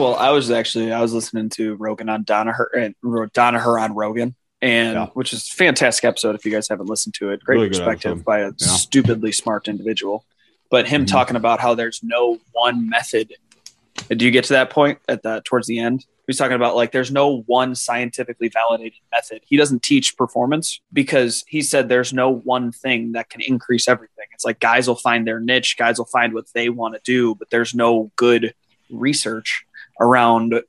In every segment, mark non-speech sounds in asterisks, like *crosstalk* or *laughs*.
Well, I was actually I was listening to Rogan on Danaher and Danaher on Rogan, and Yeah. which is a fantastic episode if you guys haven't listened to it. Great Really perspective by a Yeah. stupidly smart individual. But him Mhm. talking about how there's no one method. Do you get to that point at the towards the end? He's talking about like there's no one scientifically validated method. He doesn't teach performance because he said there's no one thing that can increase everything. It's like guys will find their niche, guys will find what they want to do, but there's no good research around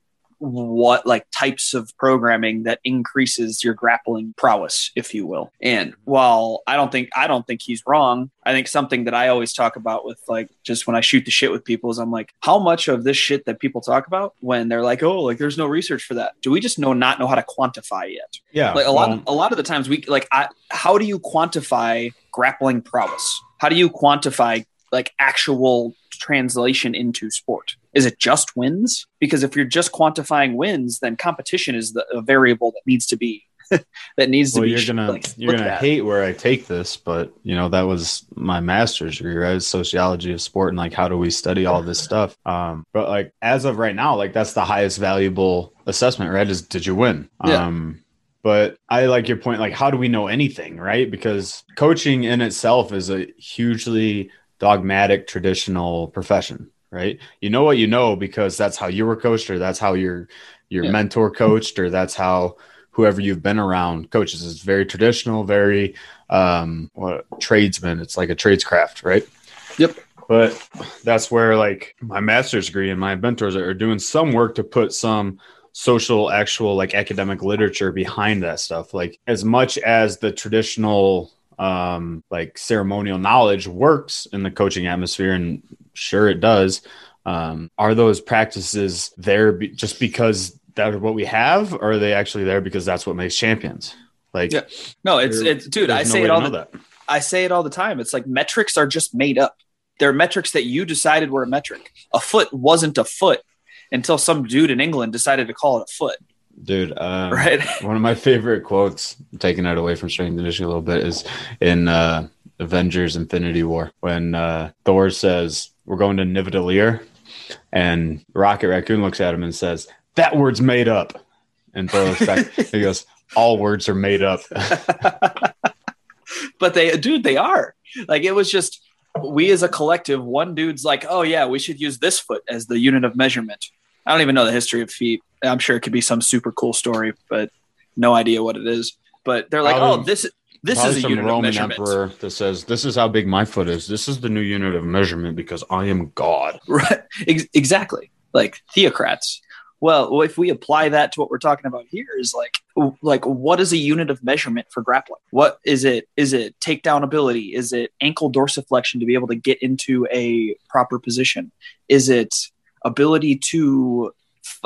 what like types of programming that increases your grappling prowess if you will. And while i don't think i don't think he's wrong i think something that i always talk about with like just when i shoot the shit with people is i'm like how much of this shit that people talk about when they're like oh like there's no research for that. Do we just know not know how to quantify yet? Yeah. like a lot well, a lot of the times we like I, how do you quantify grappling prowess? How do you quantify like actual translation into sport is it just wins because if you're just quantifying wins then competition is the a variable that needs to be *laughs* that needs to be you're gonna like, you're gonna at. hate where I take this, but you know that was my master's degree, right? Sociology of sport and like how do we study all this stuff? Um, but like as of right now, like that's the highest valuable assessment, right? Is did you win? Yeah. Um, but I like your point. Like, how do we know anything, right? Because coaching in itself is a hugely dogmatic, traditional profession, right? You know what you know because that's how you were coached, or that's how your your Yeah. mentor coached, or that's how whoever you've been around coaches is very traditional, very um what tradesman. It's like a tradescraft, right? Yep. But that's where like my master's degree and my mentors are doing some work to put some social actual like academic literature behind that stuff like as much as the traditional um like ceremonial knowledge works in the coaching atmosphere and sure it does um are those practices there be- just because that's what we have or are they actually there because that's what makes champions like Yeah. no it's it's dude i no say it all the that. I say it all the time. It's like metrics are just made up. They're metrics that you decided were a metric. A foot wasn't a foot until some dude in England decided to call it a foot, dude um, right? *laughs* One of my favorite quotes, taking it away from strength and conditioning a little bit, is in uh, Avengers: Infinity War when uh, Thor says, "We're going to Nidavellir," and Rocket Raccoon looks at him and says, "That word's made up." And Thor looks back. *laughs* he goes, "All words are made up." *laughs* but they, dude, they are. Like it was just we as a collective. One dude's like, "Oh yeah, we should use this foot as the unit of measurement." I don't even know the history of feet. I'm sure it could be some super cool story, but no idea what it is. But they're like, oh, Probably- "Oh, this is this is a unit of Roman measurement." emperor that says, "This is how big my foot is. This is the new unit of measurement because I am God." *laughs* Right. Ex- exactly. Like theocrats. Well, if we apply that to what we're talking about here is like like what is a unit of measurement for grappling? What is it? Is it takedown ability? Is it ankle dorsiflexion to be able to get into a proper position? Is it ability to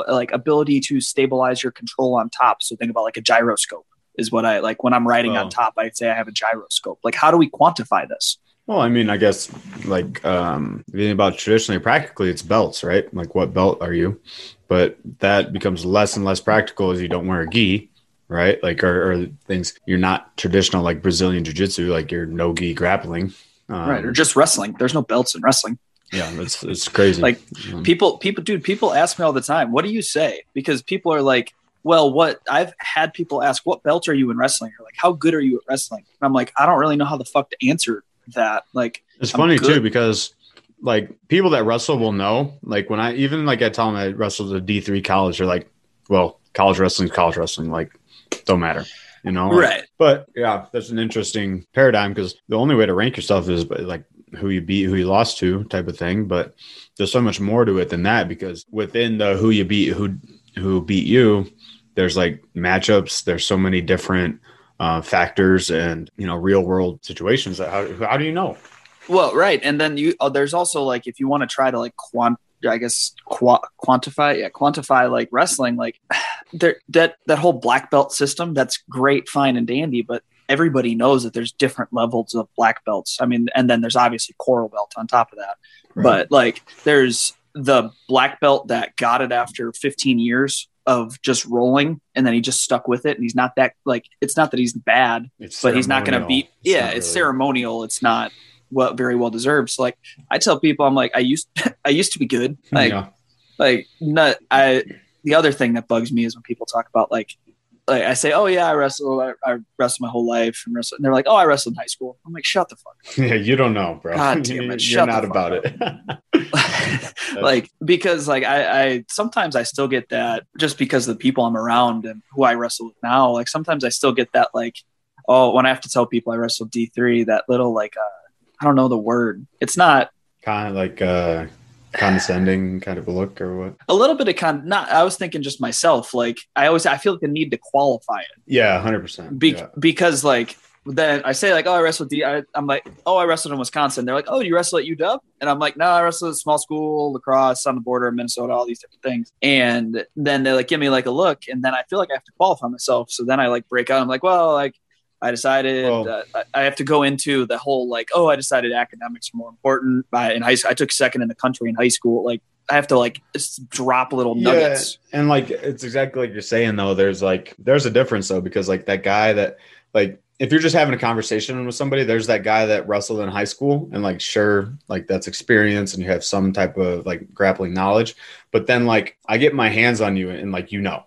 like ability to stabilize your control on top? So think about like a gyroscope is what I like when I'm riding Oh. on top, I'd say I have a gyroscope. Like how do we quantify this? Well, I mean, I guess like um thinking about traditionally practically it's belts, right? Like what belt are you? But that becomes less and less practical as you don't wear a gi, right? Like or, or things you're not traditional like Brazilian jiu-jitsu, like you're no gi grappling. Um, right. Or just wrestling. There's no belts in wrestling. Yeah, it's it's crazy. Like, Um, people people dude people ask me all the time what do you say because people are like well what i've had people ask what belt are you in wrestling or like how good are you at wrestling and i'm like i don't really know how the fuck to answer that like It's I'm funny good. too because like people that wrestle will know. Like when I even like I tell them I wrestled at D three college, they're like, "Well, college wrestling's college wrestling. Like, don't matter." You know, Like, right But yeah, that's an interesting paradigm because the only way to rank yourself is like who you beat, who you lost to, type of thing. But there's so much more to it than that because within the who you beat, who who beat you, there's like matchups. There's so many different uh, factors and you know real world situations. That how how do you know? well right and then you oh, there's also like if you want to try to like quant i guess qua- quantify yeah quantify like wrestling like *sighs* there that that whole black belt system that's great fine and dandy but everybody knows that there's different levels of black belts. I mean and then there's obviously coral belt on top of that. But like there's the black belt that got it after 15 years of just rolling and then he just stuck with it and he's not that like it's not that he's bad It's but he's not going to beat yeah not it's really- ceremonial. It's not well very well deserved. So like i tell people i'm like i used *laughs* i used to be good. Like yeah. like not I the other thing that bugs me is when people talk about like like I say, oh yeah, I wrestle, I, I wrestled my whole life, and, and they're like, oh, I wrestled in high school. I'm like, shut the fuck. up. *laughs* Yeah, you don't know, bro. God *laughs* damn it, You're not about up. it. *laughs* like because like I, I sometimes I still get that just because of the people I'm around and who I wrestle with now. Like sometimes I still get that like oh when I have to tell people I wrestled D three that little like uh, I don't know the word. It's not kind of like uh condescending kind of a look or what? a little bit of con. Not I was thinking just myself. Like I always I feel like the need to qualify it. Yeah, hundred percent. Be- because like then I say like, oh, I wrestled D. I, I'm like, oh, I wrestled in Wisconsin. They're like, oh, you wrestle at UW? And I'm like, no, I wrestled at small school, La Crosse on the border of Minnesota, all these different things. And then they like give me like a look, and then I feel like I have to qualify myself. So then I like break out. I'm like, well, like I decided uh, I- have to go into the whole like, oh, I decided academics are more important. I, in high I took second in the country in high school. Like I have to like drop little nuggets. Yeah, and like it's exactly like you're saying though. There's like there's a difference though because like that guy that like if you're just having a conversation with somebody, there's that guy that wrestled in high school and like sure like that's experience and you have some type of like grappling knowledge, but then like I get my hands on you and like you know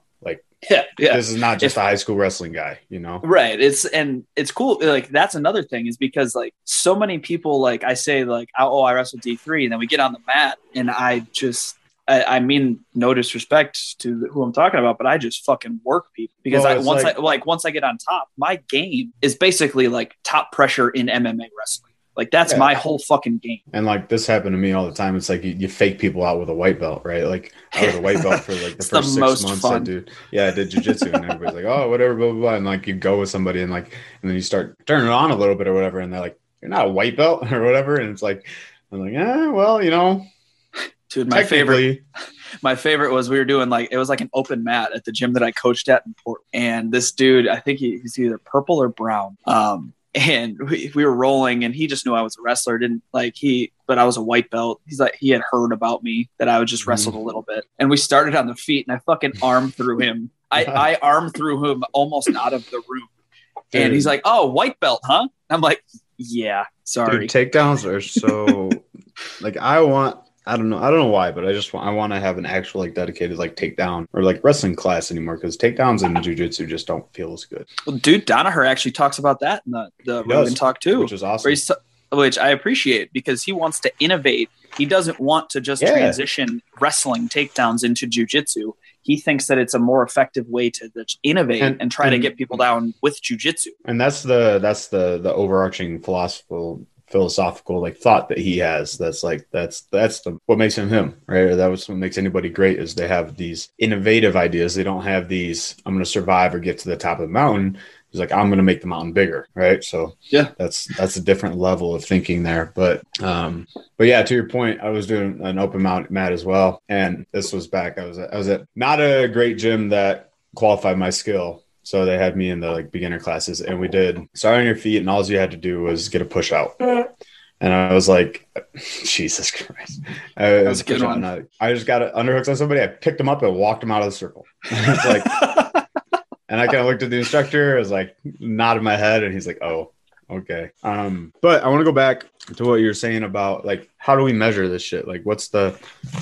*laughs* Yeah, yeah. this is not just If- a high school wrestling guy, you know. right it's and it's cool like that's another thing is because like so many people like i say like oh, oh i wrestle d3 and then we get on the mat and i just I, I mean no disrespect to who i'm talking about but i just fucking work people because Well, i once like- i like once i get on top my game is basically like top pressure in mma wrestling like that's Yeah. my whole fucking game And like this happened to me all the time. It's like you, you fake people out with a white belt, right? Like I was a white belt for like *laughs* the first the six most months. I fun. do. Yeah, I did jujitsu, and everybody's like, "Oh, whatever, blah, blah blah." And like you go with somebody, and like, and then you start turning it on a little bit or whatever, and they're like, "You're not a white belt *laughs* or whatever," and it's like, I'm like, "Yeah, well, you know, dude my favorite *laughs* my favorite was we were doing like it was like an open mat at the gym that I coached at in Port. And this dude, I think he, he's either purple or brown. Um, and we, we were rolling, and he just knew I was a wrestler. Didn't like he, but I was a white belt. He's like he had heard about me that I would just mm-hmm. wrestled a little bit. And we started on the feet, and I fucking *laughs* arm through him. I *laughs* I arm through him almost out of the room. And he's like, "Oh, white belt, huh?" I'm like, "Yeah, sorry." dude, takedowns are so *laughs* like I want." I don't know. I don't know why, but I just want I want to have an actual like dedicated like takedown or like wrestling class anymore because takedowns in jujitsu just don't feel as good, Well, dude, Danaher actually talks about that in the the He does, talk too. which is awesome. he's, which I appreciate because he wants to innovate. He doesn't want to just Yeah. transition wrestling takedowns into jujitsu. He thinks that it's a more effective way to just innovate and, And- try to get people down with jujitsu. and that's the that's the the overarching philosophical philosophical like thought that he has that's like that's that's the what makes him him right? Or that was what makes anybody great is they have these innovative ideas. They don't have these i'm going to survive or get to the top of the mountain. He's like i'm going to make the mountain bigger right? So Yeah. that's that's a different level of thinking there. But um but yeah to your point i was doing an open mount mat as well. And this was back i was at, i was at not a great gym that qualified my skill so they had me in the like beginner classes and we did start on your feet and all you had to do was get a push out. And I was like, *laughs* Jesus Christ. It was good one. I, I just got underhooks on somebody. I picked him up and walked him out of the circle. it's like, *laughs* and I kind of looked at the instructor. I was like, nodded my head, and he's like, "Oh, okay." Um, but I want to go back to what you're saying about like, how do we measure this shit? Like, what's the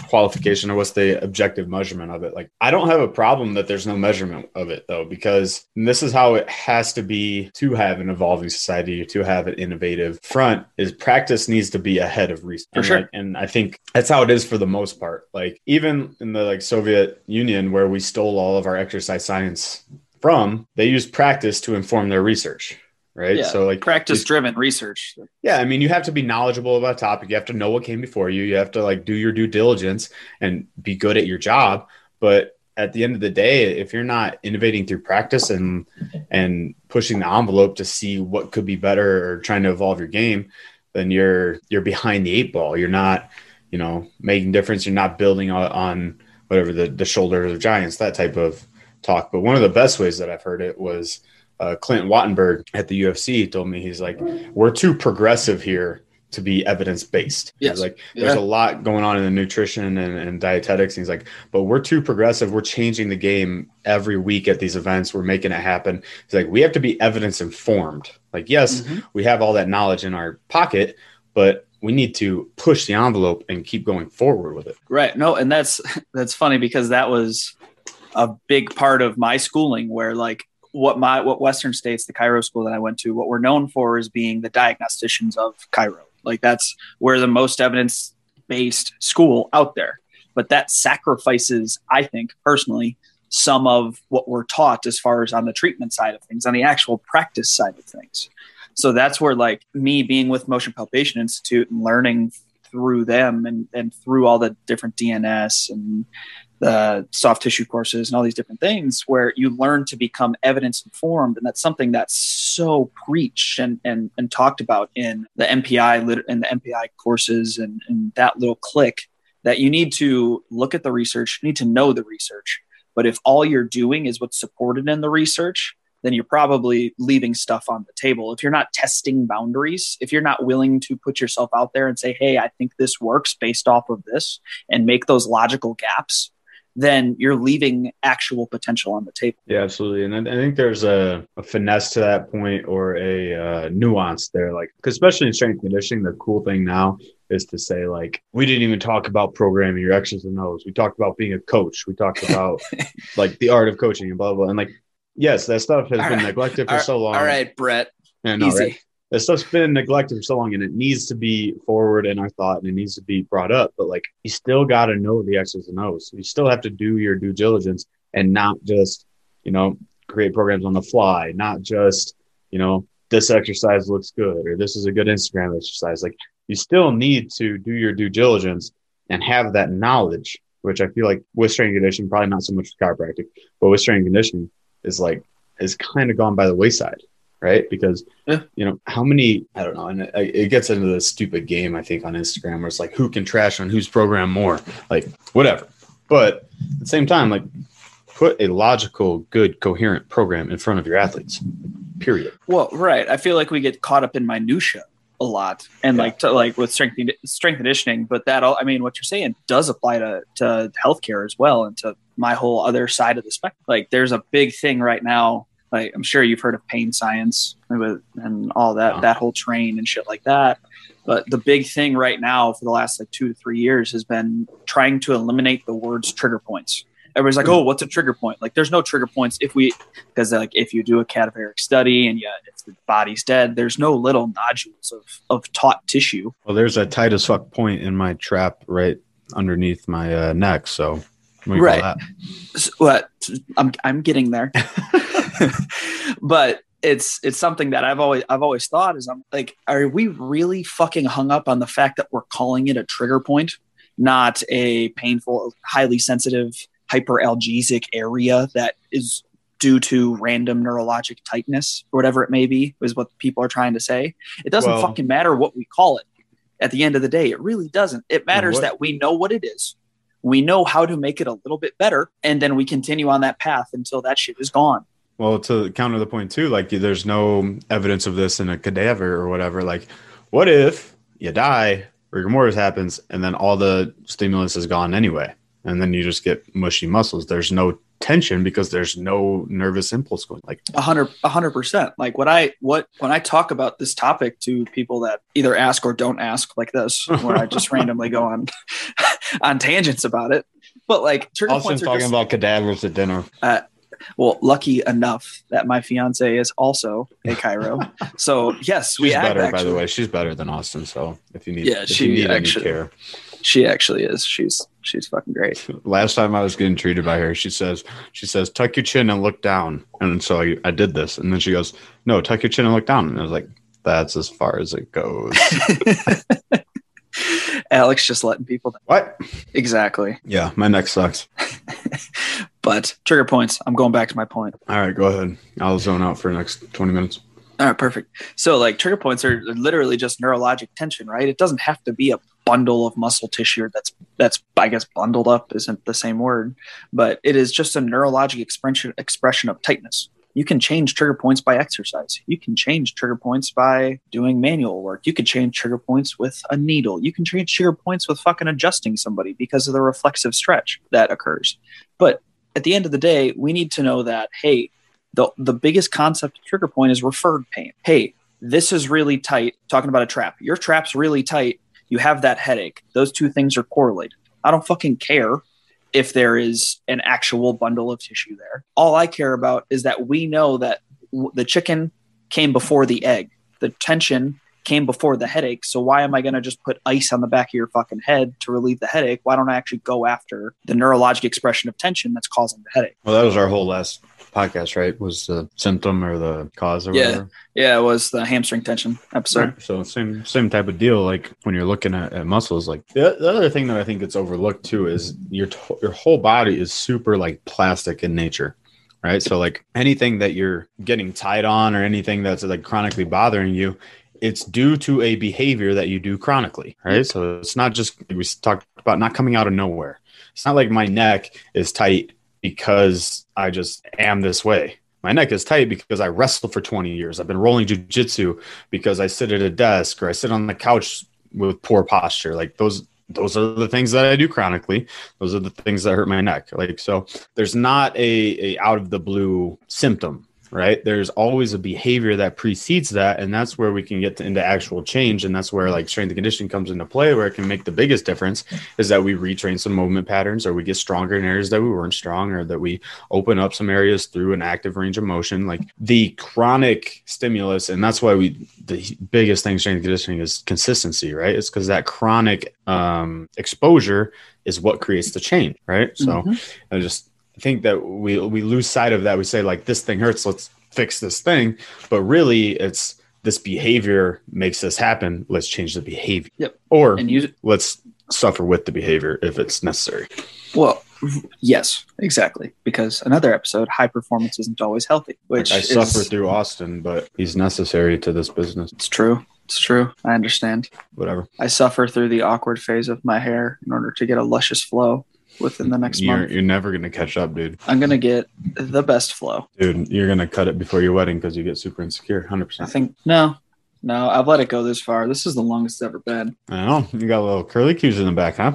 qualification or what's the objective measurement of it? Like, I don't have a problem that there's no measurement of it though, because this is how it has to be to have an evolving society, to have an innovative front. Is practice needs to be ahead of research. For And, sure. like, and I think that's how it is for the most part. Like even in the like Soviet Union, where we stole all of our exercise science from, they used practice to inform their research. Right. Yeah, so like Practice driven research. yeah, I mean, you have to be knowledgeable about a topic. You have to know what came before you. You have to like do your due diligence and be good at your job. But at the end of the day, if you're not innovating through practice and and pushing the envelope to see what could be better or trying to evolve your game, then you're you're behind the eight ball. You're not, you know, making difference. You're not building on, on whatever the the shoulders of giants, that type of talk. But one of the best ways that I've heard it was uh, Clint Wattenberg at the UFC told me he's like, we're too progressive here to be evidence based. Yes. Like there's a lot going on in the nutrition and, and dietetics. And he's like, but we're too progressive. We're changing the game every week at these events. We're making it happen. He's like, we have to be evidence informed. Like, yes, Mhm. we have all that knowledge in our pocket, but we need to push the envelope and keep going forward with it. Right. No, and that's *laughs* that's funny because that was a big part of my schooling where like what my what Western States, the chiro school that I went to, what we're known for is being the diagnosticians of chiro. Like that's where the most evidence based school out there. But that sacrifices, I think personally, some of what we're taught as far as on the treatment side of things, on the actual practice side of things. So that's where like me being with Motion Palpation Institute and learning through them and, and through all the different DNS and the soft tissue courses and all these different things where you learn to become evidence informed and that's something that's so preached and, and, and talked about in the MPI in the MPI courses and, and that little click that you need to look at the research, you need to know the research. But if all you're doing is what's supported in the research, then you're probably leaving stuff on the table. If you're not testing boundaries, if you're not willing to put yourself out there and say, hey, I think this works based off of this and make those logical gaps, then you're leaving actual potential on the table. Yeah, absolutely. And I, think there's a, a, finesse to that point or a uh, nuance there. Like, because especially in strength conditioning, the cool thing now is to say, like, we didn't even talk about programming your X's and O's. We talked about being a coach. We talked about *laughs* like the art of coaching and blah, blah. blah. And like, yes, that stuff has all been right. neglected for all so long. All right, Brett. And Easy. Right? That stuff's been neglected for so long and it needs to be forward in our thought and it needs to be brought up. But like you still got to know the X's and O's. You still have to do your due diligence and not just, you know, create programs on the fly, not just, you know, this exercise looks good or this is a good Instagram exercise. Like you still need to do your due diligence and have that knowledge, which I feel like with strength conditioning, probably not so much with chiropractic, but with strength conditioning is like, is kind of gone by the wayside right? Because yeah. you know how many I don't know, and it, it gets into this stupid game I think on Instagram where it's like who can trash on whose program more, like whatever. But at the same time, like put a logical, good, coherent program in front of your athletes. Period. Well, right. I feel like we get caught up in minutia a lot and yeah. like to like with strength strength conditioning but that all i mean what you're saying does apply to to healthcare as well and to my whole other side of the spectrum like there's a big thing right now like I'm sure you've heard of pain science and all that that whole train and shit like that. But the big thing right now for the last like two to three years has been trying to eliminate the words trigger points. Everybody's like, "Oh, what's a trigger point?" Like, there's no trigger points if we because like if you do a cadaveric study and yeah, if the body's dead, there's no little nodules of of taut tissue. Well, there's a tight as fuck point in my trap right underneath my uh, neck, so right. So, I'm I'm getting there. *laughs* but it's it's something that I've always I've always thought is I'm like, are we really fucking hung up on the fact that we're calling it a trigger point, not a painful, highly sensitive, hyperalgesic area that is due to random neurologic tightness or whatever it may be, is what people are trying to say. It doesn't well, fucking matter what we call it. At the end of the day, it really doesn't. It matters what, that we know what it is. We know how to make it a little bit better, and then we continue on that path until that shit is gone. Well, to counter the point too, like there's no evidence of this in a cadaver or whatever. Like, what if you die, rigor mortis happens, and then all the stimulus is gone anyway, and then you just get mushy muscles? There's no tension because there's no nervous impulse going. Like a hundred, a hundred percent. Like what I what when I talk about this topic to people that either ask or don't ask, like this, where I just *laughs* randomly go on *laughs* on tangents about it. But like trigger also points talking just, about cadavers at dinner. Uh, well, lucky enough that my fiance is also a chiro. *laughs* so yes, we she's better. Actually, by the way, she's better than Austin. So if you need, yeah, she need actually, care, she actually is. She's she's fucking great. *laughs* Last time I was getting treated by her, she says she says tuck your chin and look down, and so I, I did this, and then she goes, no, tuck your chin and look down, and I was like, that's as far as it goes. *laughs* Alex just letting people know. What? Exactly. Yeah, my neck sucks. *laughs* but trigger points. I'm going back to my point. All right, go ahead. I'll zone out for the next 20 minutes. All right, perfect. So, like, trigger points are literally just neurologic tension, right? It doesn't have to be a bundle of muscle tissue that's that's I guess bundled up isn't the same word, but it is just a neurologic expression expression of tightness you can change trigger points by exercise. You can change trigger points by doing manual work. You can change trigger points with a needle. You can change trigger points with fucking adjusting somebody because of the reflexive stretch that occurs. But at the end of the day, we need to know that, hey, the, the biggest concept of trigger point is referred pain. Hey, this is really tight. Talking about a trap. Your trap's really tight you have that headache. Those two things are correlated. I don't fucking care if there is an actual bundle of tissue there. All I care about is that we know that the chicken came before the egg. The tension came before the headache. So why am I going to just put ice on the back of your fucking head to relieve the headache? Why don't I actually go after the neurologic expression of tension that's causing the headache? Well, that was our whole last podcast, right? Was the symptom or the cause or Yeah. whatever. Yeah, it was the hamstring tension episode. Right. So same same type of deal. Like when you're looking at, at muscles, like the, the other thing that I think gets overlooked too is your to- your whole body is super like plastic in nature, right? So like anything that you're getting tied on or anything that's like chronically bothering you, it's due to a behavior that you do chronically, right? So it's not just we talked about not coming out of nowhere. It's not like my neck is tight because I just am this way. My neck is tight because I wrestled for 20 years. I've been rolling jujitsu because I sit at a desk or I sit on the couch with poor posture. Like those those are the things that I do chronically. Those are the things that hurt my neck. Like so there's not a, a out of the blue symptom, right? There's always a behavior that precedes that and that's where we can get to, into actual change and that's where like strength and conditioning comes into play where it can make the biggest difference is that we retrain some movement patterns or we get stronger in areas that we weren't strong or that we open up some areas through an active range of motion like the chronic stimulus and that's why we the biggest thing strength and conditioning is consistency right it's because that chronic um, exposure is what creates the change right so Mhm. i just think that we we lose sight of that we say like this thing hurts let's fix this thing but really it's this behavior makes this happen let's change the behavior Yep. or And you let's suffer with the behavior if it's necessary. well, yes, exactly. Because another episode, high performance isn't always healthy, which I is, suffer through Austin, but he's necessary to this business. It's true. It's true. I understand. Whatever. I suffer through the awkward phase of my hair in order to get a luscious flow within the next You're month. you're never gonna catch up, dude. I'm gonna get the best flow. Dude, you're gonna cut it before your wedding because you get super insecure. Hundred percent. I think no, no. I've let it go this far. This is the longest it's ever been. I know you got a little curly cues in the back, huh?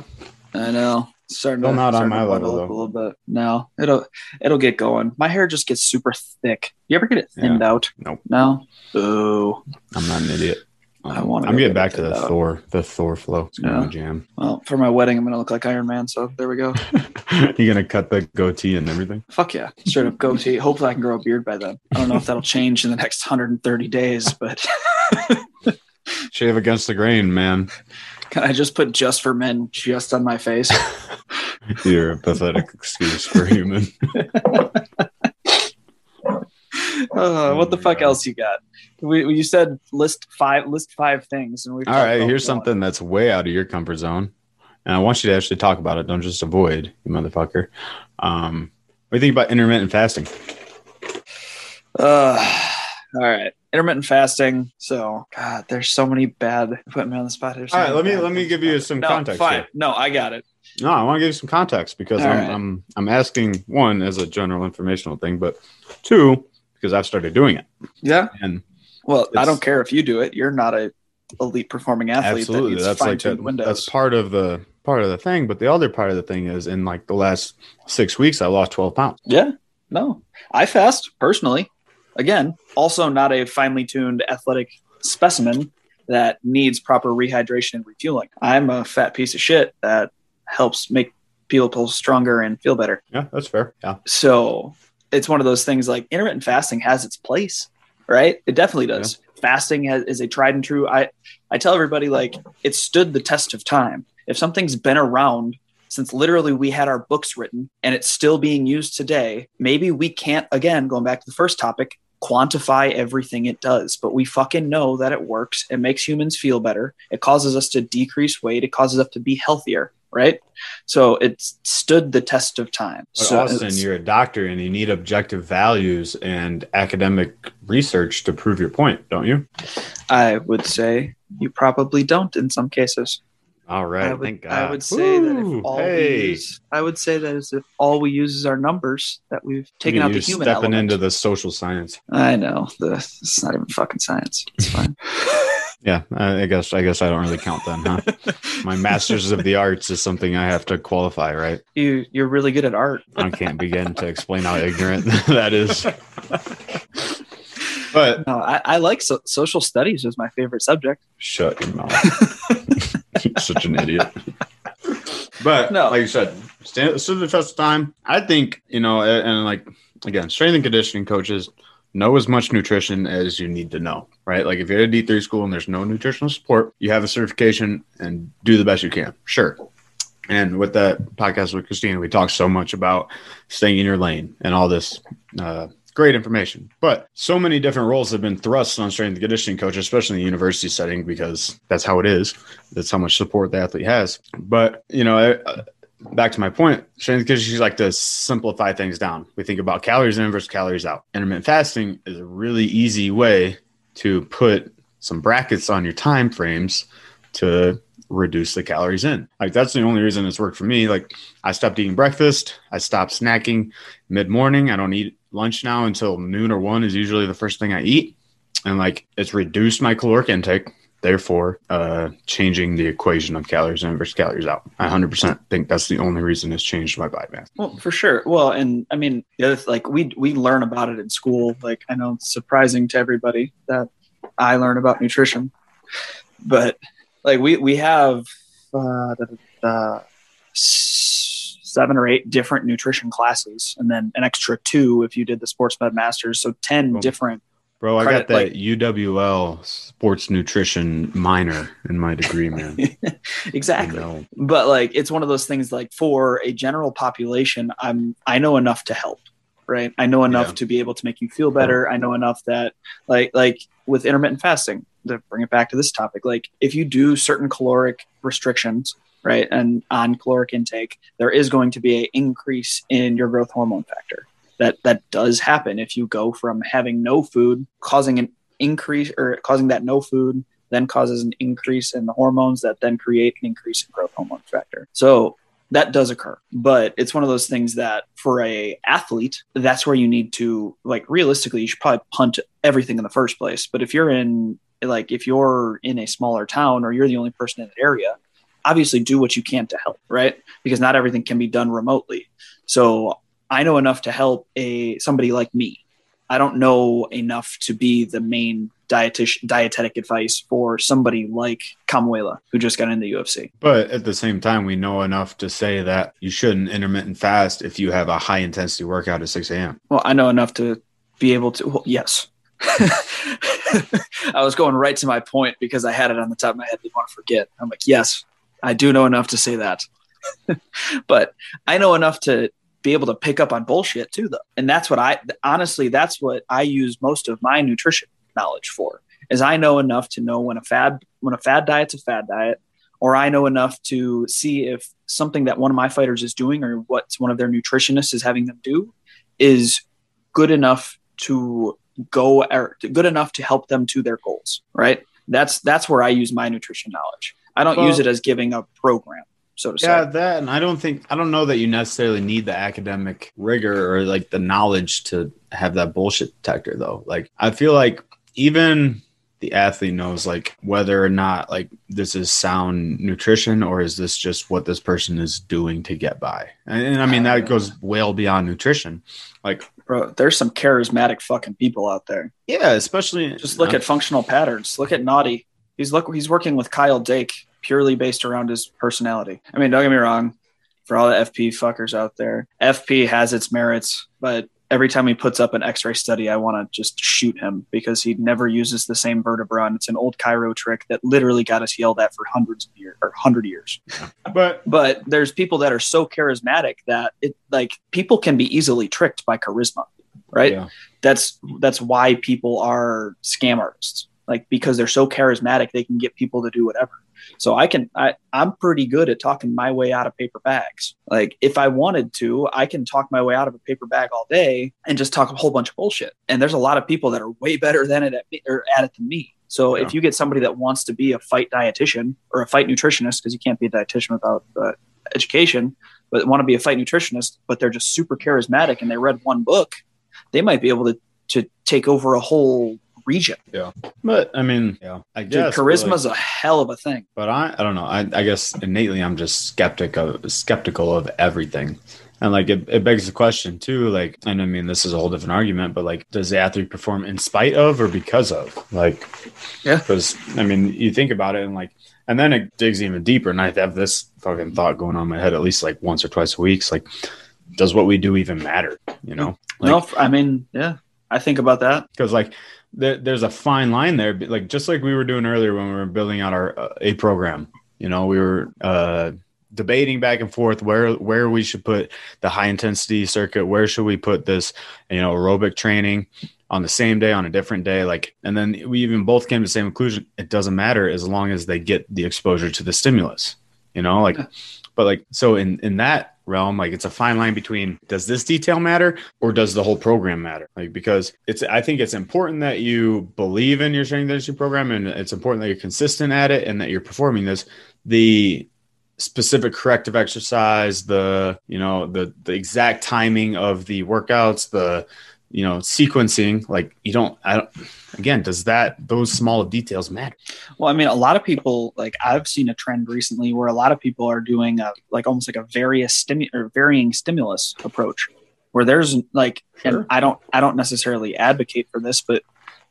I know. It's starting Still to, not on my level, though. a little bit. No, it'll it'll get going. My hair just gets super thick. You ever get it thinned out? Nope. No. Ooh. I'm not an idiot. I wanna I'm getting back to the out. Thor, the Thor flow. It's Yeah. my jam. Well, for my wedding, I'm gonna look like Iron Man. So there we go. *laughs* you're gonna cut the goatee and everything. Fuck yeah. Straight up goatee. Hopefully, I can grow a beard by then. I don't know if that'll change in the next 130 days, but *laughs* Shave against the grain, man. can I just put just for men just on my face? *laughs* You're a pathetic excuse for human. Uh, what the fuck else you got? We, you said list five, list five things, and we. All right, here's something that's way out of your comfort zone, and I want you to actually talk about it. Don't just avoid, you motherfucker. Um, what do you think about intermittent fasting? Uh, all right, intermittent fasting. So, God, there's so many bad. Putting me on the spot here. so All right, let me let me give you some No, context. Fine. Here. No, I got it. No, I want to give you some context because All I'm, right. I'm I'm asking one as a general informational thing, but two because I've started doing it, Yeah. and Well, I don't care if you do it. You're not a elite performing athlete. absolutely that that's like fine-tuned that, windows. that's part of the part of the thing. But the other part of the thing is in like the last six weeks, I lost 12 pounds. Yeah, no, I fast personally. Again, also not a finely tuned athletic specimen that needs proper rehydration and refueling. I'm a fat piece of shit that helps make people stronger and feel better. Yeah, that's fair. Yeah, So it's one of those things like intermittent fasting has its place, right? It definitely does. Fasting has, is a tried and true. I, I tell everybody like it stood the test of time. If something's been around since literally we had our books written and it's still being used today, maybe we can't, again, going back to the first topic, quantify everything it does, but we fucking know that it works. It makes humans feel better. It causes us to decrease weight. It causes us to be healthier, right? So it stood the test of time. but so Austin, you're a doctor and you need objective values and academic research to prove your point, don't you? I would say you probably don't in some cases. All right, I would, thank God. I would say that if all hey. we use, I would say that is if all we use is our numbers, that we've taken Look at out the human stepping element. into the social science. I know the, it's not even fucking science. It's fine. *laughs* Yeah, I guess I guess I don't really count then, huh? *laughs* My masters of the arts is something I have to qualify, right? you you're really good at art. I can't begin to explain how ignorant *laughs* that is. But No, I, I like so, social studies was my favorite subject. shut your mouth. *laughs* Such an idiot. But No. like you said, stand, stood the test of time. I think you know, and, and like again, strength and conditioning coaches know as much nutrition as you need to know, right? Like if you're at a D three school and there's no nutritional support, you have a certification and do the best you can. Sure. And with that podcast with Christina, we talked so much about staying in your lane and all this uh, great information. But so many different roles have been thrust on strength and conditioning coaches, especially in the university setting, because that's how it is. That's how much support the athlete has. But you know, I, uh, back to my point, strength and conditioning like to simplify things down. We think about calories in versus calories out. Intermittent fasting is a really easy way to put some brackets on your time frames to reduce the calories in. Like that's the only reason it's worked for me. Like I stopped eating breakfast, I stopped snacking mid morning. I don't eat lunch now until noon or one is usually the first thing I eat. And like it's reduced my caloric intake, therefore uh changing the equation of calories in versus calories out. I 100% think that's the only reason it's changed my body mass. Well, for sure. Well, and I mean, the other like we we learn about it in school. Like I know it's surprising to everybody that I learn about nutrition, but like we we have uh, the, the seven or eight different nutrition classes, and then an extra two if you did the sports med masters. So ten Cool. different. Bro, I got that UWL sports nutrition minor in my degree, man. *laughs* exactly. I know. but like it's one of those things like for a general population i'm i know enough to help right i know enough Yeah. to be able to make you feel better i know enough that like like with intermittent fasting to bring it back to this topic like if you do certain caloric restrictions right and on caloric intake there is going to be an increase in your growth hormone factor that that does happen if you go from having no food causing an increase or causing that no food then causes an increase in the hormones that then create an increase in growth hormone factor. So that does occur, but it's one of those things that for a athlete, that's where you need to like realistically, you should probably punt everything in the first place. But if you're in like if you're in a smaller town or you're the only person in the area, obviously do what you can to help, right? Because not everything can be done remotely. So I know enough to help a somebody like me. I don't know enough to be the main dietetic advice for somebody like Kamuela who just got in the UFC. But at the same time, we know enough to say that you shouldn't intermittent fast if you have a high intensity workout at 6 a.m. Well, I know enough to be able to. Well, yes. *laughs* I was going right to my point because I had it on the top of my head. Didn't want to forget. I'm like, yes, I do know enough to say that. *laughs* but I know enough to be able to pick up on bullshit too, though. And that's what I honestly, that's what I use most of my nutrition knowledge for. Is I know enough to know when a fad when a fad diet's a fad diet, or I know enough to see if something that one of my fighters is doing or what one of their nutritionists is having them do is good enough to go or good enough to help them to their goals right that's that's where i use my nutrition knowledge i don't Well- use it as giving a program so to Yeah, say that, and I don't think I don't know that you necessarily need the academic rigor or like the knowledge to have that bullshit detector though. Like I feel like even the athlete knows like whether or not like this is sound nutrition or is this just what this person is doing to get by. And, and I mean that uh, goes well beyond nutrition. Like bro there's some charismatic fucking people out there yeah, especially just look at functional patterns look at Naudi he's look he's working with kyle dake purely based around his personality. I mean don't get me wrong for all the fp fuckers out there fp has its merits but every time he puts up an x-ray study i want to just shoot him because he never uses the same vertebra and it's an old chiro trick that literally got us yelled at for hundreds of years or 100 years. But but there's people that are so charismatic that it like people can be easily tricked by charisma right? Yeah. that's that's why people are scam artists like because they're so charismatic they can get people to do whatever. So i can i i'm pretty good at talking my way out of paper bags. Like if i wanted to i can talk my way out of a paper bag all day and just talk a whole bunch of bullshit. And there's a lot of people that are way better than it at, me, or at it than me. So Yeah. if you get somebody that wants to be a fight dietitian or a fight nutritionist because you can't be a dietitian without uh, education but want to be a fight nutritionist but they're just super charismatic and they read one book they might be able to to take over a whole region. Yeah. But I mean, yeah, I Dude, guess but, charisma's like- a hell of a thing. but I, I don't know. I, I guess innately I'm just skeptic of skeptical of everything. And like it, it begs the question too, like, and I mean, this is a whole different argument, but like, does the athlete perform in spite of or because of? Like, Yeah. Because I mean, you think about it and like, and then it digs even deeper. And I have this fucking thought going on in my head at least like once or twice a week. It's like, does what we do even matter? You know? Like, no, I mean, yeah, I think about that. because like there, there's a fine line there like just like we were doing earlier when we were building out our uh, a program you know we were uh debating back and forth where where we should put the high intensity circuit where should we put this you know aerobic training on the same day on a different day like and then we even both came to the same conclusion it doesn't matter as long as they get the exposure to the stimulus you know like. But like so in in that realm like it's a fine line between does this detail matter or does the whole program matter? Like because it's i think it's important that you believe in your strength conditioning program and it's important that you're consistent at it and that you're performing this. The specific corrective exercise the you know the the exact timing of the workouts the you know sequencing like you don't i don't again does that those small details matter Well, I mean, a lot of people like I've seen a trend recently where a lot of people are doing a like almost like a various stimu- or varying stimulus approach, where there's like, Sure. and I don't I don't necessarily advocate for this, but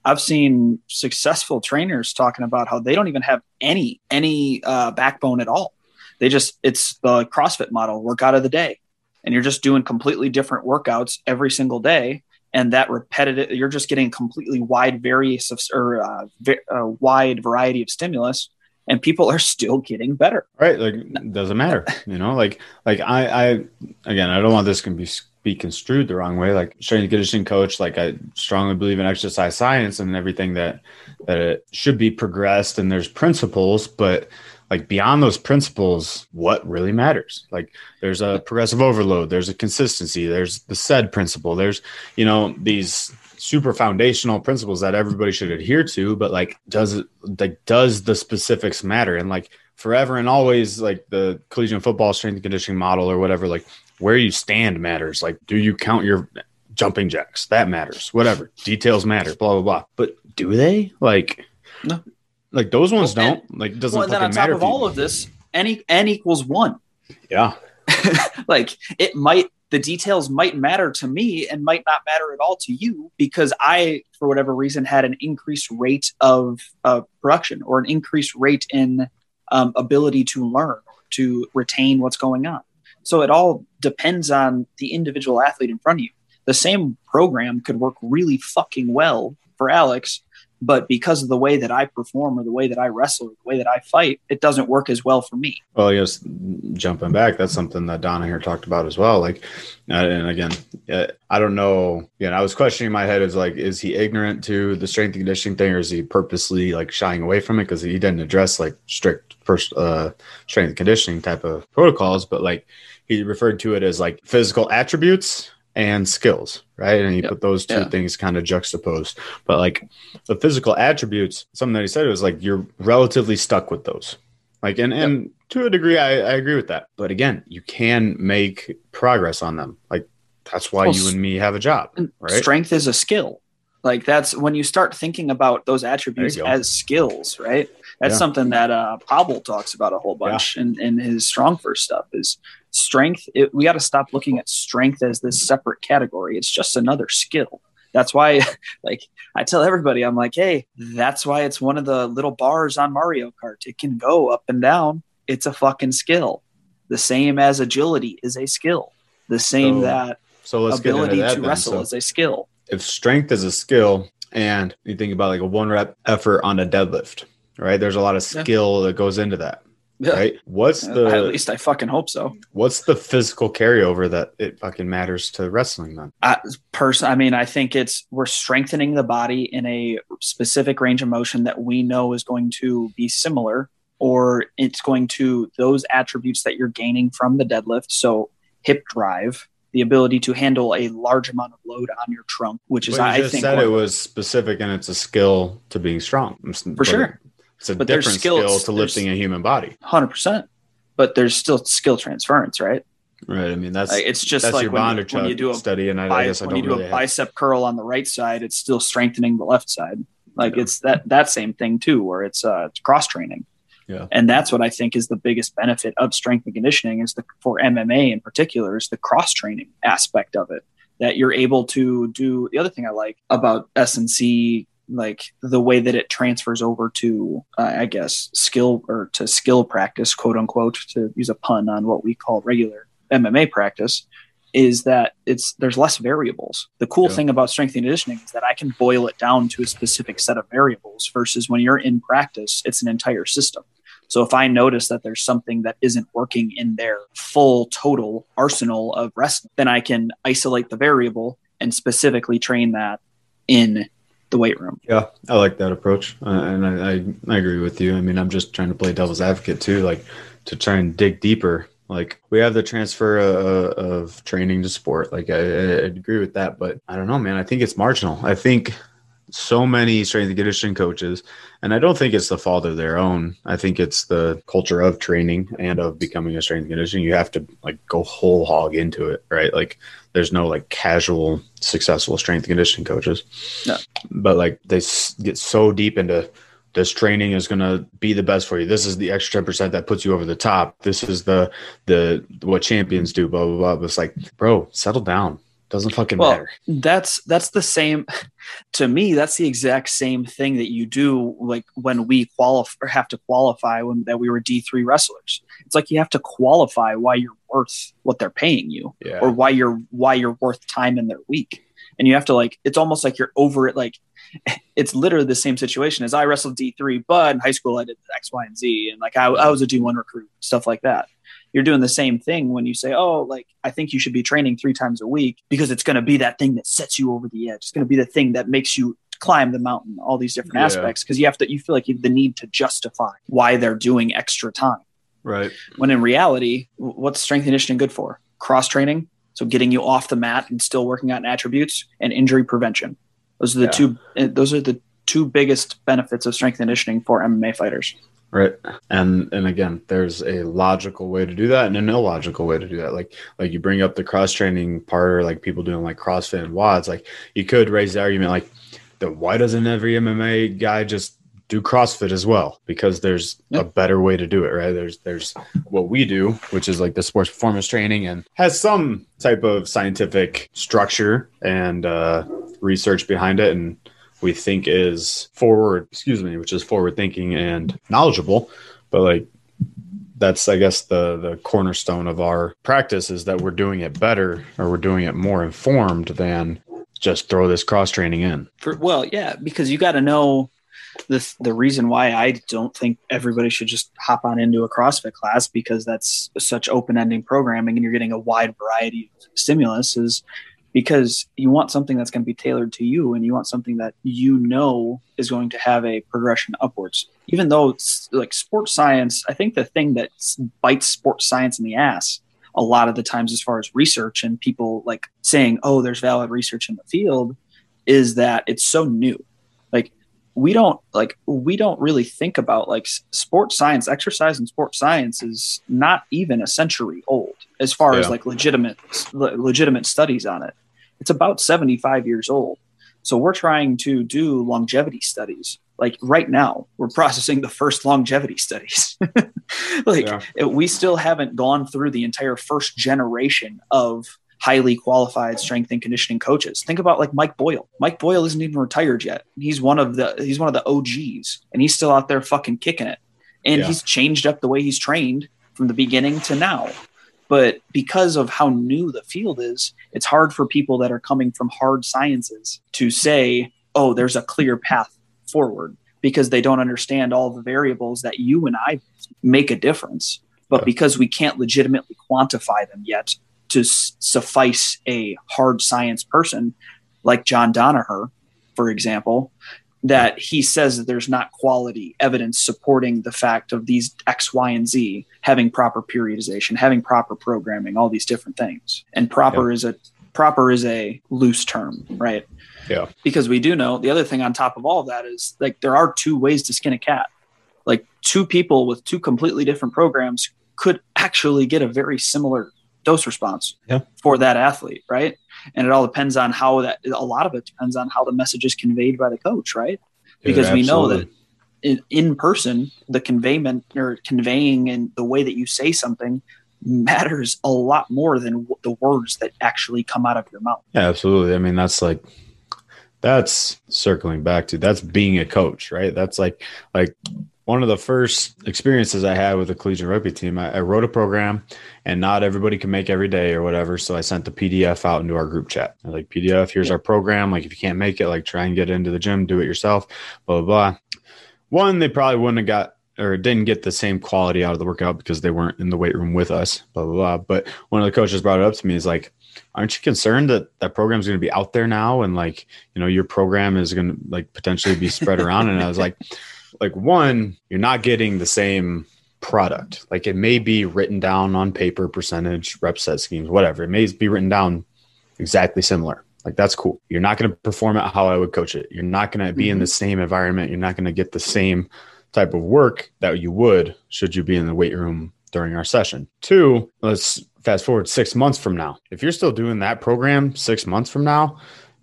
I've seen successful trainers talking about how they don't even have any any uh, backbone at all. They just it's the CrossFit model, workout of the day, and you're just doing completely different workouts every single day and that repetitive you're just getting completely wide various of or uh, uh, wide variety of stimulus and people are still getting better. Right like doesn't matter you know like like i i again i don't want this can be be construed the wrong way like strength conditioning coach like i strongly believe in exercise science and everything that that it should be progressed and there's principles but like beyond those principles what really matters? Like there's a progressive overload there's a consistency there's the SAID principle there's you know these super foundational principles that everybody should adhere to but like does it like does the specifics matter? And like forever and always like the collegiate football strength and conditioning model or whatever like where you stand matters. Like do you count your jumping jacks? That matters. Whatever. Details matter blah blah blah. But do they? Like No. Like those ones Well, don't like it doesn't well and then on top matter of all of this any n equals one. Yeah. *laughs* Like it might the details might matter to me and might not matter at all to you because i for whatever reason had an increased rate of uh, production or an increased rate in um, ability to learn to retain what's going on. So it all depends on the individual athlete in front of you. The same program could work really fucking well for alex but because of the way that i perform or the way that i wrestle or the way that i fight it doesn't work as well for me Well, guess jumping back, that's something that Danaher talked about as well. Like, uh, and again, uh, I don't know. Again, I was questioning my head is like, is he ignorant to the strength and conditioning thing, or is he purposely like shying away from it because he didn't address like strict first uh, strength and conditioning type of protocols, but like he referred to it as like physical attributes and skills, right? And you Yep. put those two Yeah. things kind of juxtaposed. But like the physical attributes, something that he said was like you're relatively stuck with those. Like and and to a degree I, I agree with that. But again, you can make progress on them. Like that's why Well, you and me have a job, right? Strength is a skill. Like that's when you start thinking about those attributes as skills, right? That's Yeah. something that uh, Pavel talks about a whole bunch in, in his StrongFirst stuff is strength. It, we got to stop looking at strength as this separate category. It's just another skill. That's why, *laughs* like, I tell everybody, I'm like, hey, that's why it's one of the little bars on Mario Kart. It can go up and down. It's a fucking skill. The same as agility is a skill. The same So, that So let's get ability into that to then. wrestle So is a skill. if strength is a skill and you think about like a one rep effort on a deadlift, right? There's a lot of Yeah. skill that goes into that. Yeah. Right. What's the At least I fucking hope so. what's the physical carryover that it fucking matters to wrestling then? I, person, I mean, I think it's we're strengthening the body in a specific range of motion that we know is going to be similar, or it's going to those attributes that you're gaining from the deadlift. So hip drive, the ability to handle a large amount of load on your trunk, which is you I think said it was specific and it's a skill to being strong. For sure. It's a But there's different skills- skill to lifting a human body. hundred percent. But there's still skill transference, right? Right. I mean that's Like, it's just that's like your when, you, when you do a study and I, I guess I when don't you do really a have bicep curl on the right side, it's still strengthening the left side. Like Yeah. it's that that same thing too, where it's uh it's cross training. Yeah. And that's what I think is the biggest benefit of strength and conditioning is the for MMA in particular is the cross training aspect of it. That you're able to do the other thing I like about SNC like the way that it transfers over to uh, i guess skill or to skill practice quote unquote to use a pun on what we call regular mma practice is that it's there's less variables the cool Yeah. thing about strength and conditioning is that i can boil it down to a specific set of variables versus when you're in practice it's an entire system so if i notice that there's something that isn't working in their full total arsenal of rest, then i can isolate the variable and specifically train that in the weight room Yeah, I like that approach, uh, and I, I I agree with you. I mean, I'm just trying to play devil's advocate too, like to try and dig deeper. Like we have the transfer uh, of training to sport. Like I, I agree with that, but I don't know, man. I think it's marginal. I think so many strength and conditioning coaches, and I don't think it's the fault of their own. I think it's the culture of training and of becoming a strength and conditioning. You have to like go whole hog into it, right? Like there's no like casual successful strength and conditioning coaches but like they s- get so deep into this training is going to be the best for you. This is the extra 10% that puts you over the top. This is the, the, what champions do, blah, blah, blah. But it's like, bro, settle down. Doesn't fucking Well, matter. that's that's the same *laughs* to me that's the exact same thing that you do like when we qualify or have to qualify when that we were d3 wrestlers it's like you have to qualify why you're worth what they're paying you Yeah. or why you're why you're worth time in their week and you have to like it's almost like you're over it like *laughs* it's literally the same situation as i wrestled d3 but in high school i did x y and z and like i, I was a d1 recruit stuff like that you're doing the same thing when you say, "Oh, like I think you should be training three times a week because it's going to be that thing that sets you over the edge. It's going to be the thing that makes you climb the mountain." All these different Yeah. aspects because you have to, you feel like you have the need to justify why they're doing extra time. right. When in reality, what's strength conditioning good for? Cross training, so getting you off the mat and still working on attributes, and injury prevention. Those are the Yeah. two. uh, Those are the two biggest benefits of strength conditioning for MMA fighters. Right. And, and again, there's a logical way to do that and an illogical way to do that. Like, like you bring up the cross training part or like people doing like CrossFit and WODs, like you could raise the argument, like, then why doesn't every MMA guy just do CrossFit as well? Because there's Yeah. a better way to do it, right? There's there's what we do, which is like the sports performance training and has some type of scientific structure and uh, research behind it, and we think is forward, excuse me, which is forward thinking and knowledgeable. But like that's I guess the the cornerstone of our practice is that we're doing it better or we're doing it more informed than just throw this cross training in. For well, yeah, because you got to know the the reason why I don't think everybody should just hop on into a CrossFit class because that's such open ending programming and you're getting a wide variety of stimulus is because you want something that's going to be tailored to you and you want something that you know is going to have a progression upwards. Even though like sports science, I think the thing that bites sports science in the ass a lot of the times as far as research and people like saying, "Oh, there's valid research in the field," is that it's so new. We don't like we don't really think about like sports science, exercise and sports science is not even a century old as far as like legitimate le- legitimate studies on it. It's about 75 years old. So we're trying to do longevity studies. Like right now, we're processing the first longevity studies. *laughs* like Yeah. it- we still haven't gone through the entire first generation of highly qualified strength and conditioning coaches. Think about like Mike Boyle. Mike Boyle isn't even retired yet. He's one of the he's one of the OGs and he's still out there fucking kicking it. And Yeah. he's changed up the way he's trained from the beginning to now. But because of how new the field is, it's hard for people that are coming from hard sciences to say, "Oh, there's a clear path forward." Because they don't understand all the variables that you and I make a difference. But Yeah. because we can't legitimately quantify them yet to s- suffice a hard science person like John Danaher, for example, that he says that there's not quality evidence supporting the fact of these X, Y, and Z having proper periodization, having proper programming, all these different things. And proper is a proper is a loose term, right? Yeah. Because we do know the other thing on top of all of that is like there are two ways to skin a cat. Like two people with two completely different programs could actually get a very similar dose response Yeah. for that athlete, right? And it all depends on how that a lot of it depends on how the message is conveyed by the coach, right? Because we know that in, in person, the conveyment or conveying and the way that you say something matters a lot more than the words that actually come out of your mouth. Yeah, absolutely. I mean, that's like that's circling back to that's being a coach, right? That's like like one of the first experiences I had with a collegiate rugby team. I, I wrote a program, and not everybody can make every day or whatever. So I sent the PDF out into our group chat. I like PDF, here's our program. Like if you can't make it, like try and get into the gym, do it yourself. Blah blah blah. One, they probably wouldn't have got or didn't get the same quality out of the workout because they weren't in the weight room with us. Blah blah blah. But one of the coaches brought it up to me. Is like aren't you concerned that that program is going to be out there now and like you know your program is going to like potentially be spread around and i was like like one you're not getting the same product. Like it may be written down on paper percentage rep set schemes whatever. It may be written down exactly similar. Like that's cool. You're not going to perform it how i would coach it. You're not going to be mm-hmm. in the same environment. You're not going to get the same type of work that you would should you be in the weight room during our session. Two let's fast forward six months from now, if you're still doing that program six months from now,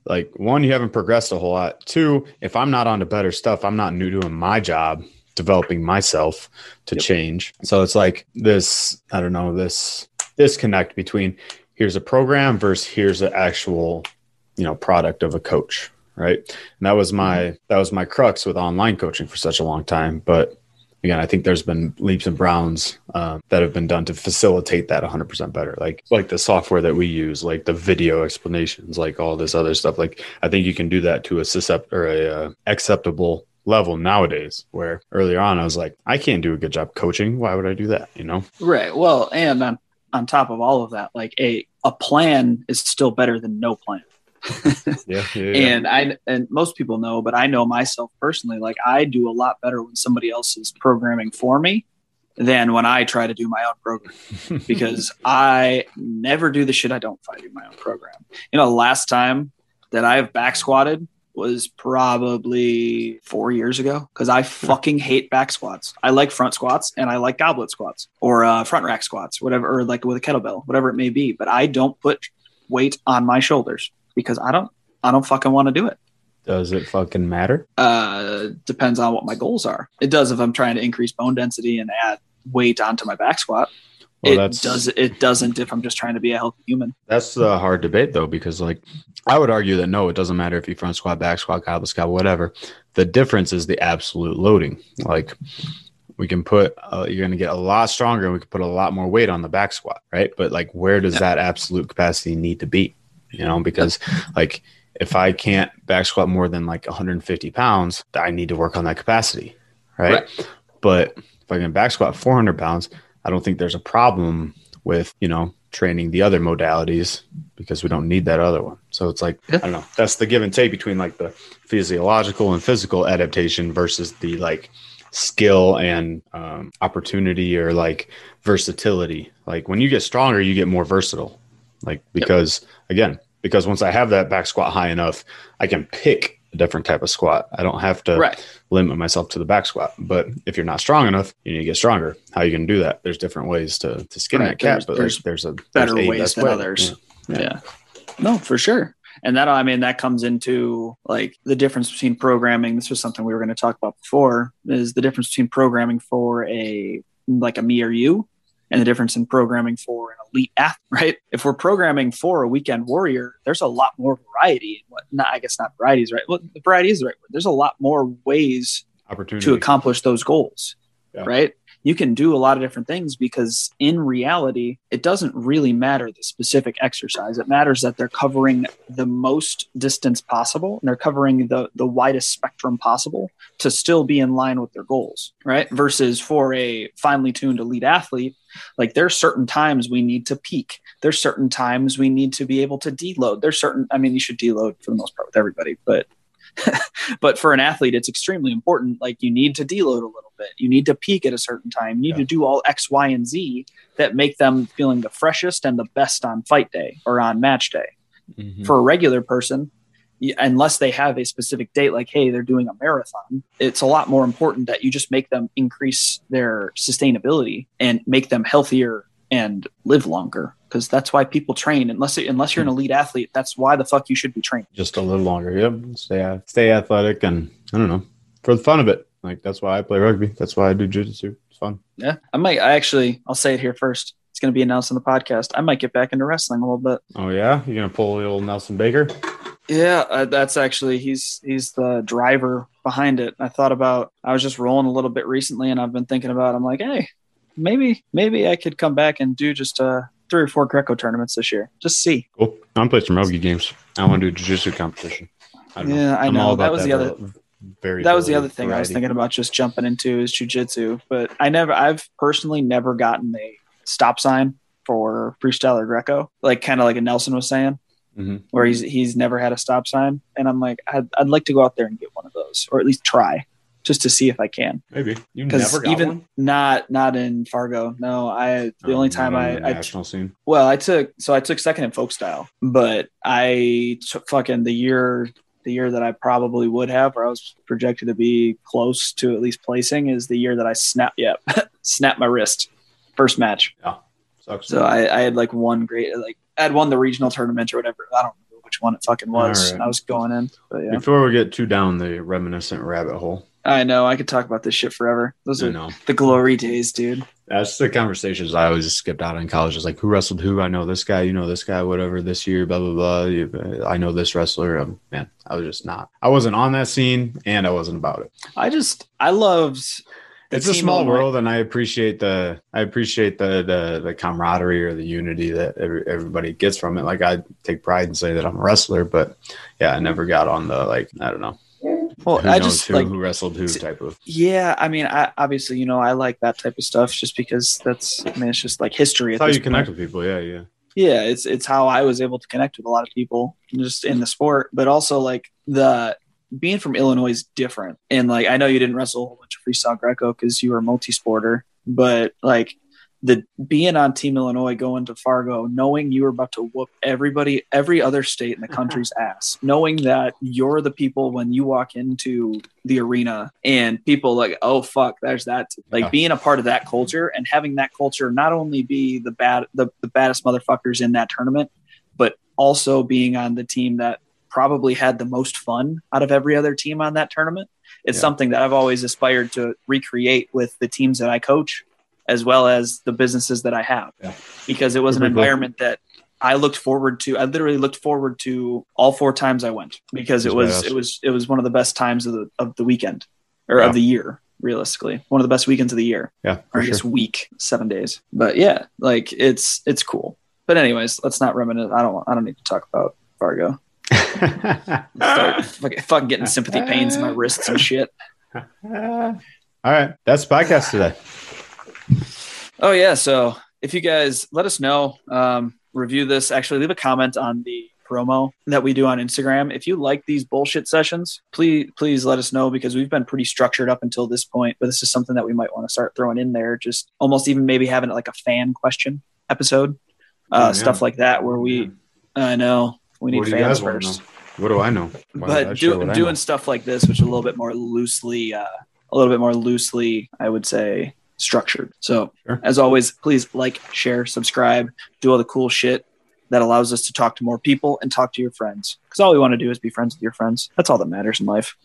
like one, you haven't progressed a whole lot. Two, if I'm not on to better stuff, I'm not new doing my job, developing myself to yep. change. So it's like this, I don't know, this disconnect between here's a program versus here's the actual, you know, product of a coach. Right. And that was my mm-hmm. that was my crux with online coaching for such a long time. But again, I think there's been leaps and bounds um, that have been done to facilitate that 100% better. Like like the software that we use, like the video explanations, like all this other stuff. Like I think you can do that to a suscept or a uh, acceptable level nowadays. Where earlier on, I was like, I can't do a good job coaching. Why would I do that? You know? Right. Well, and on on top of all of that, like a a plan is still better than no plan *laughs* yeah, yeah, yeah, and I and most people know, but I know myself personally. Like I do a lot better when somebody else is programming for me than when I try to do my own program *laughs* because I never do the shit I don't find in my own program. You know, last time that I've back squatted was probably four years ago because I fucking hate back squats. I like front squats and I like goblet squats or uh, front rack squats, whatever, or like with a kettlebell, whatever it may be. But I don't put weight on my shoulders because I don't I don't fucking want to do it. Does it fucking matter? Uh, depends on what my goals are. It does if I'm trying to increase bone density and add weight onto my back squat. Well, it does. It doesn't if I'm just trying to be a healthy human. That's the hard debate though, because like I would argue that no, it doesn't matter if you front squat, back squat, goblet squat, whatever. The difference is the absolute loading. Like we can put uh, you're going to get a lot stronger and we can put a lot more weight on the back squat right but like where does yeah. that absolute capacity need to be you know, because like if I can't back squat more than like 150 pounds, I need to work on that capacity. Right. right. But if I can back squat 400 pounds, I don't think there's a problem with, you know, training the other modalities because we don't need that other one. So it's like, yeah. I don't know, that's the give and take between like the physiological and physical adaptation versus the like skill and um, opportunity or like versatility. Like when you get stronger, you get more versatile. Like because yep. again, because once I have that back squat high enough, I can pick a different type of squat. I don't have to right. limit myself to the back squat. But if you're not strong enough, you need to get stronger. How you can do that? There's different ways to, to skin right. that cat, there's, but there's, there's a better there's ways than way. others. Yeah. Yeah. yeah. No, for sure. And that I mean that comes into like the difference between programming. This was something we were going to talk about before. Is the difference between programming for a like a me or you and the difference in programming for an elite athlete, *laughs* right? If we're programming for a weekend warrior, there's a lot more variety. What not, I guess not varieties, right? Well, the variety is the right word. There's a lot more ways to accomplish those goals, yeah. right? You can do a lot of different things because in reality, it doesn't really matter the specific exercise. It matters that they're covering the most distance possible and they're covering the, the widest spectrum possible to still be in line with their goals, right? Versus for a finely tuned elite athlete, like there's certain times we need to peak. There's certain times we need to be able to deload. There's certain, I mean, you should deload for the most part with everybody, but *laughs* but for an athlete, it's extremely important. Like you need to deload a little bit. You need to peak at a certain time. You need yeah. to do all X, Y, and Z that make them feeling the freshest and the best on fight day or on match day. Mm-hmm. For a regular person, unless they have a specific date, like, hey, they're doing a marathon, it's a lot more important that you just make them increase their sustainability and make them healthier and live longer because that's why people train unless unless you're an elite athlete that's why the fuck you should be training just a little longer yep stay stay athletic and i don't know for the fun of it Like that's why I play rugby. That's why I do jiu-jitsu. It's fun. Yeah, I might. I actually, I'll say it here first. It's going to be announced on the podcast. I might get back into wrestling a little bit. Oh yeah, you're gonna pull the old Nelson Baker? Yeah, uh, that's actually he's he's the driver behind it. I thought about. I was just rolling a little bit recently, and I've been thinking about. I'm like, hey, maybe maybe I could come back and do just uh three or four Greco tournaments this year. Just see. Cool. I'm playing some rugby games. I want to do a jiu-jitsu competition. I Yeah, I I'm know. That was the other- Very. that was the other thing I was thinking about just jumping into is jujitsu. But I never, I've personally never gotten a stop sign for freestyle or Greco, like kind of like a Nelson was saying, Mhm. where he's he's never had a stop sign, and I'm like, I'd, I'd like to go out there and get one of those, or at least try, just to see if I can. Maybe you Because never got even one. not not in Fargo, no. I the Oh, only time I, the I national scene. well, I took so I took second in folk style, but I took fucking the year the year that I probably would have, or I was projected to be close to at least placing, is the year that I snapped. Yep, *laughs* snapped my wrist first match. Yeah, sucks. So I, I had like one great like I had won the regional tournament or whatever. I don't remember which one it fucking was. Right. I was going in, but yeah, Before we get too down the reminiscent rabbit hole, I know I could talk about this shit forever. Those I are know the glory days, dude. that's the conversations I always skipped out in college. It's like who wrestled who. I know this guy. You know this guy. Whatever. This year. Blah blah blah. I know this wrestler. Um, man, I was just not. I wasn't on that scene, and I wasn't about it. I just I loved. it's a small world and i appreciate the i appreciate the the, the camaraderie or the unity that every, everybody gets from it like i take pride and say that i'm a wrestler but yeah i never got on the like i don't know Well, I just who, like who wrestled who type of Yeah, I mean, I obviously, you know, I like that type of stuff just because that's, I mean, it's just like history. At how you connect with people yeah yeah Yeah, it's it's how I was able to connect with a lot of people just in the sport, but also like the being from Illinois is different. And like, I know you didn't wrestle a whole bunch of freestyle Greco because you were a multi-sporter, but like the being on Team Illinois going to Fargo, knowing you were about to whoop everybody, every other state in the *laughs* country's ass, knowing that you're the people when you walk into the arena and people like, oh fuck, there's that. Like Yeah. being a part of that culture and having that culture not only be the bad, the, the baddest motherfuckers in that tournament, but also being on the team that probably had the most fun out of every other team on that tournament. It's Yeah. something that I've always aspired to recreate with the teams that I coach, as well as the businesses that I have, Yeah. because it was an environment that I looked forward to. I literally looked forward to all four times I went because it was it was it was one of the best times of the of the weekend or Yeah. of the year. Realistically, one of the best weekends of the year, yeah or guess week, seven days. But yeah, like it's it's cool. But anyways, let's not reminisce. I don't. I don't need to talk about Fargo. *laughs* Start fucking, fucking getting sympathy pains in my wrists and shit. all right that's the podcast today Oh yeah. So if you guys let us know, um, review this. Actually, leave a comment on the promo that we do on Instagram. If you like these bullshit sessions, please please let us know because we've been pretty structured up until this point. But this is something that we might want to start throwing in there. Just almost even maybe having it like a fan question episode, uh, Oh, yeah. stuff like that, where we. I know we need what fans guys want to first. what do i know Why but do, doing know? stuff like this, which is a little bit more loosely, uh, a little bit more loosely, I would say, structured. So, Sure. as always, please like, share, subscribe, do all the cool shit that allows us to talk to more people and talk to your friends. Because all we want to do is be friends with your friends. That's all that matters in life.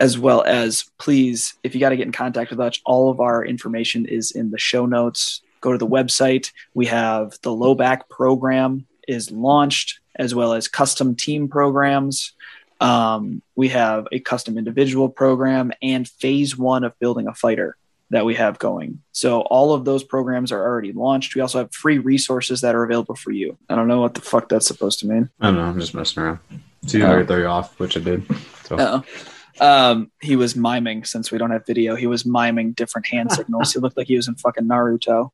As well as, please, if you got to get in contact with us, all of our information is in the show notes. Go to the website. We have the low back program is launched, as well as custom team programs. Um, we have a custom individual program and phase one of building a fighter that we have going. So all of those programs are already launched. We also have free resources that are available for you. I don't know what the fuck that's supposed to mean. i don't know i'm just messing around see Oh. you throw you off which i did so Oh. Um, he was miming since we don't have video. He was miming different hand signals. he looked like he was in fucking Naruto.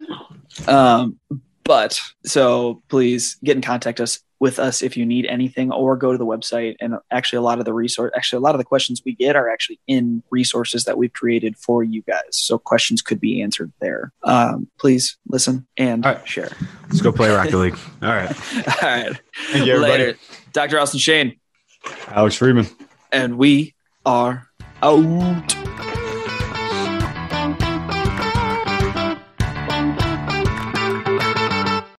Um, but so please get in contact us with us if you need anything or go to the website. And actually a lot of the resource actually a lot of the questions we get are actually in resources that we've created for you guys. So questions could be answered there. Um, please listen and right. share. Let's go play rocket league. All right. *laughs* All right. Thank you everybody. Later. Dr austin shane. Alex freeman. And we are out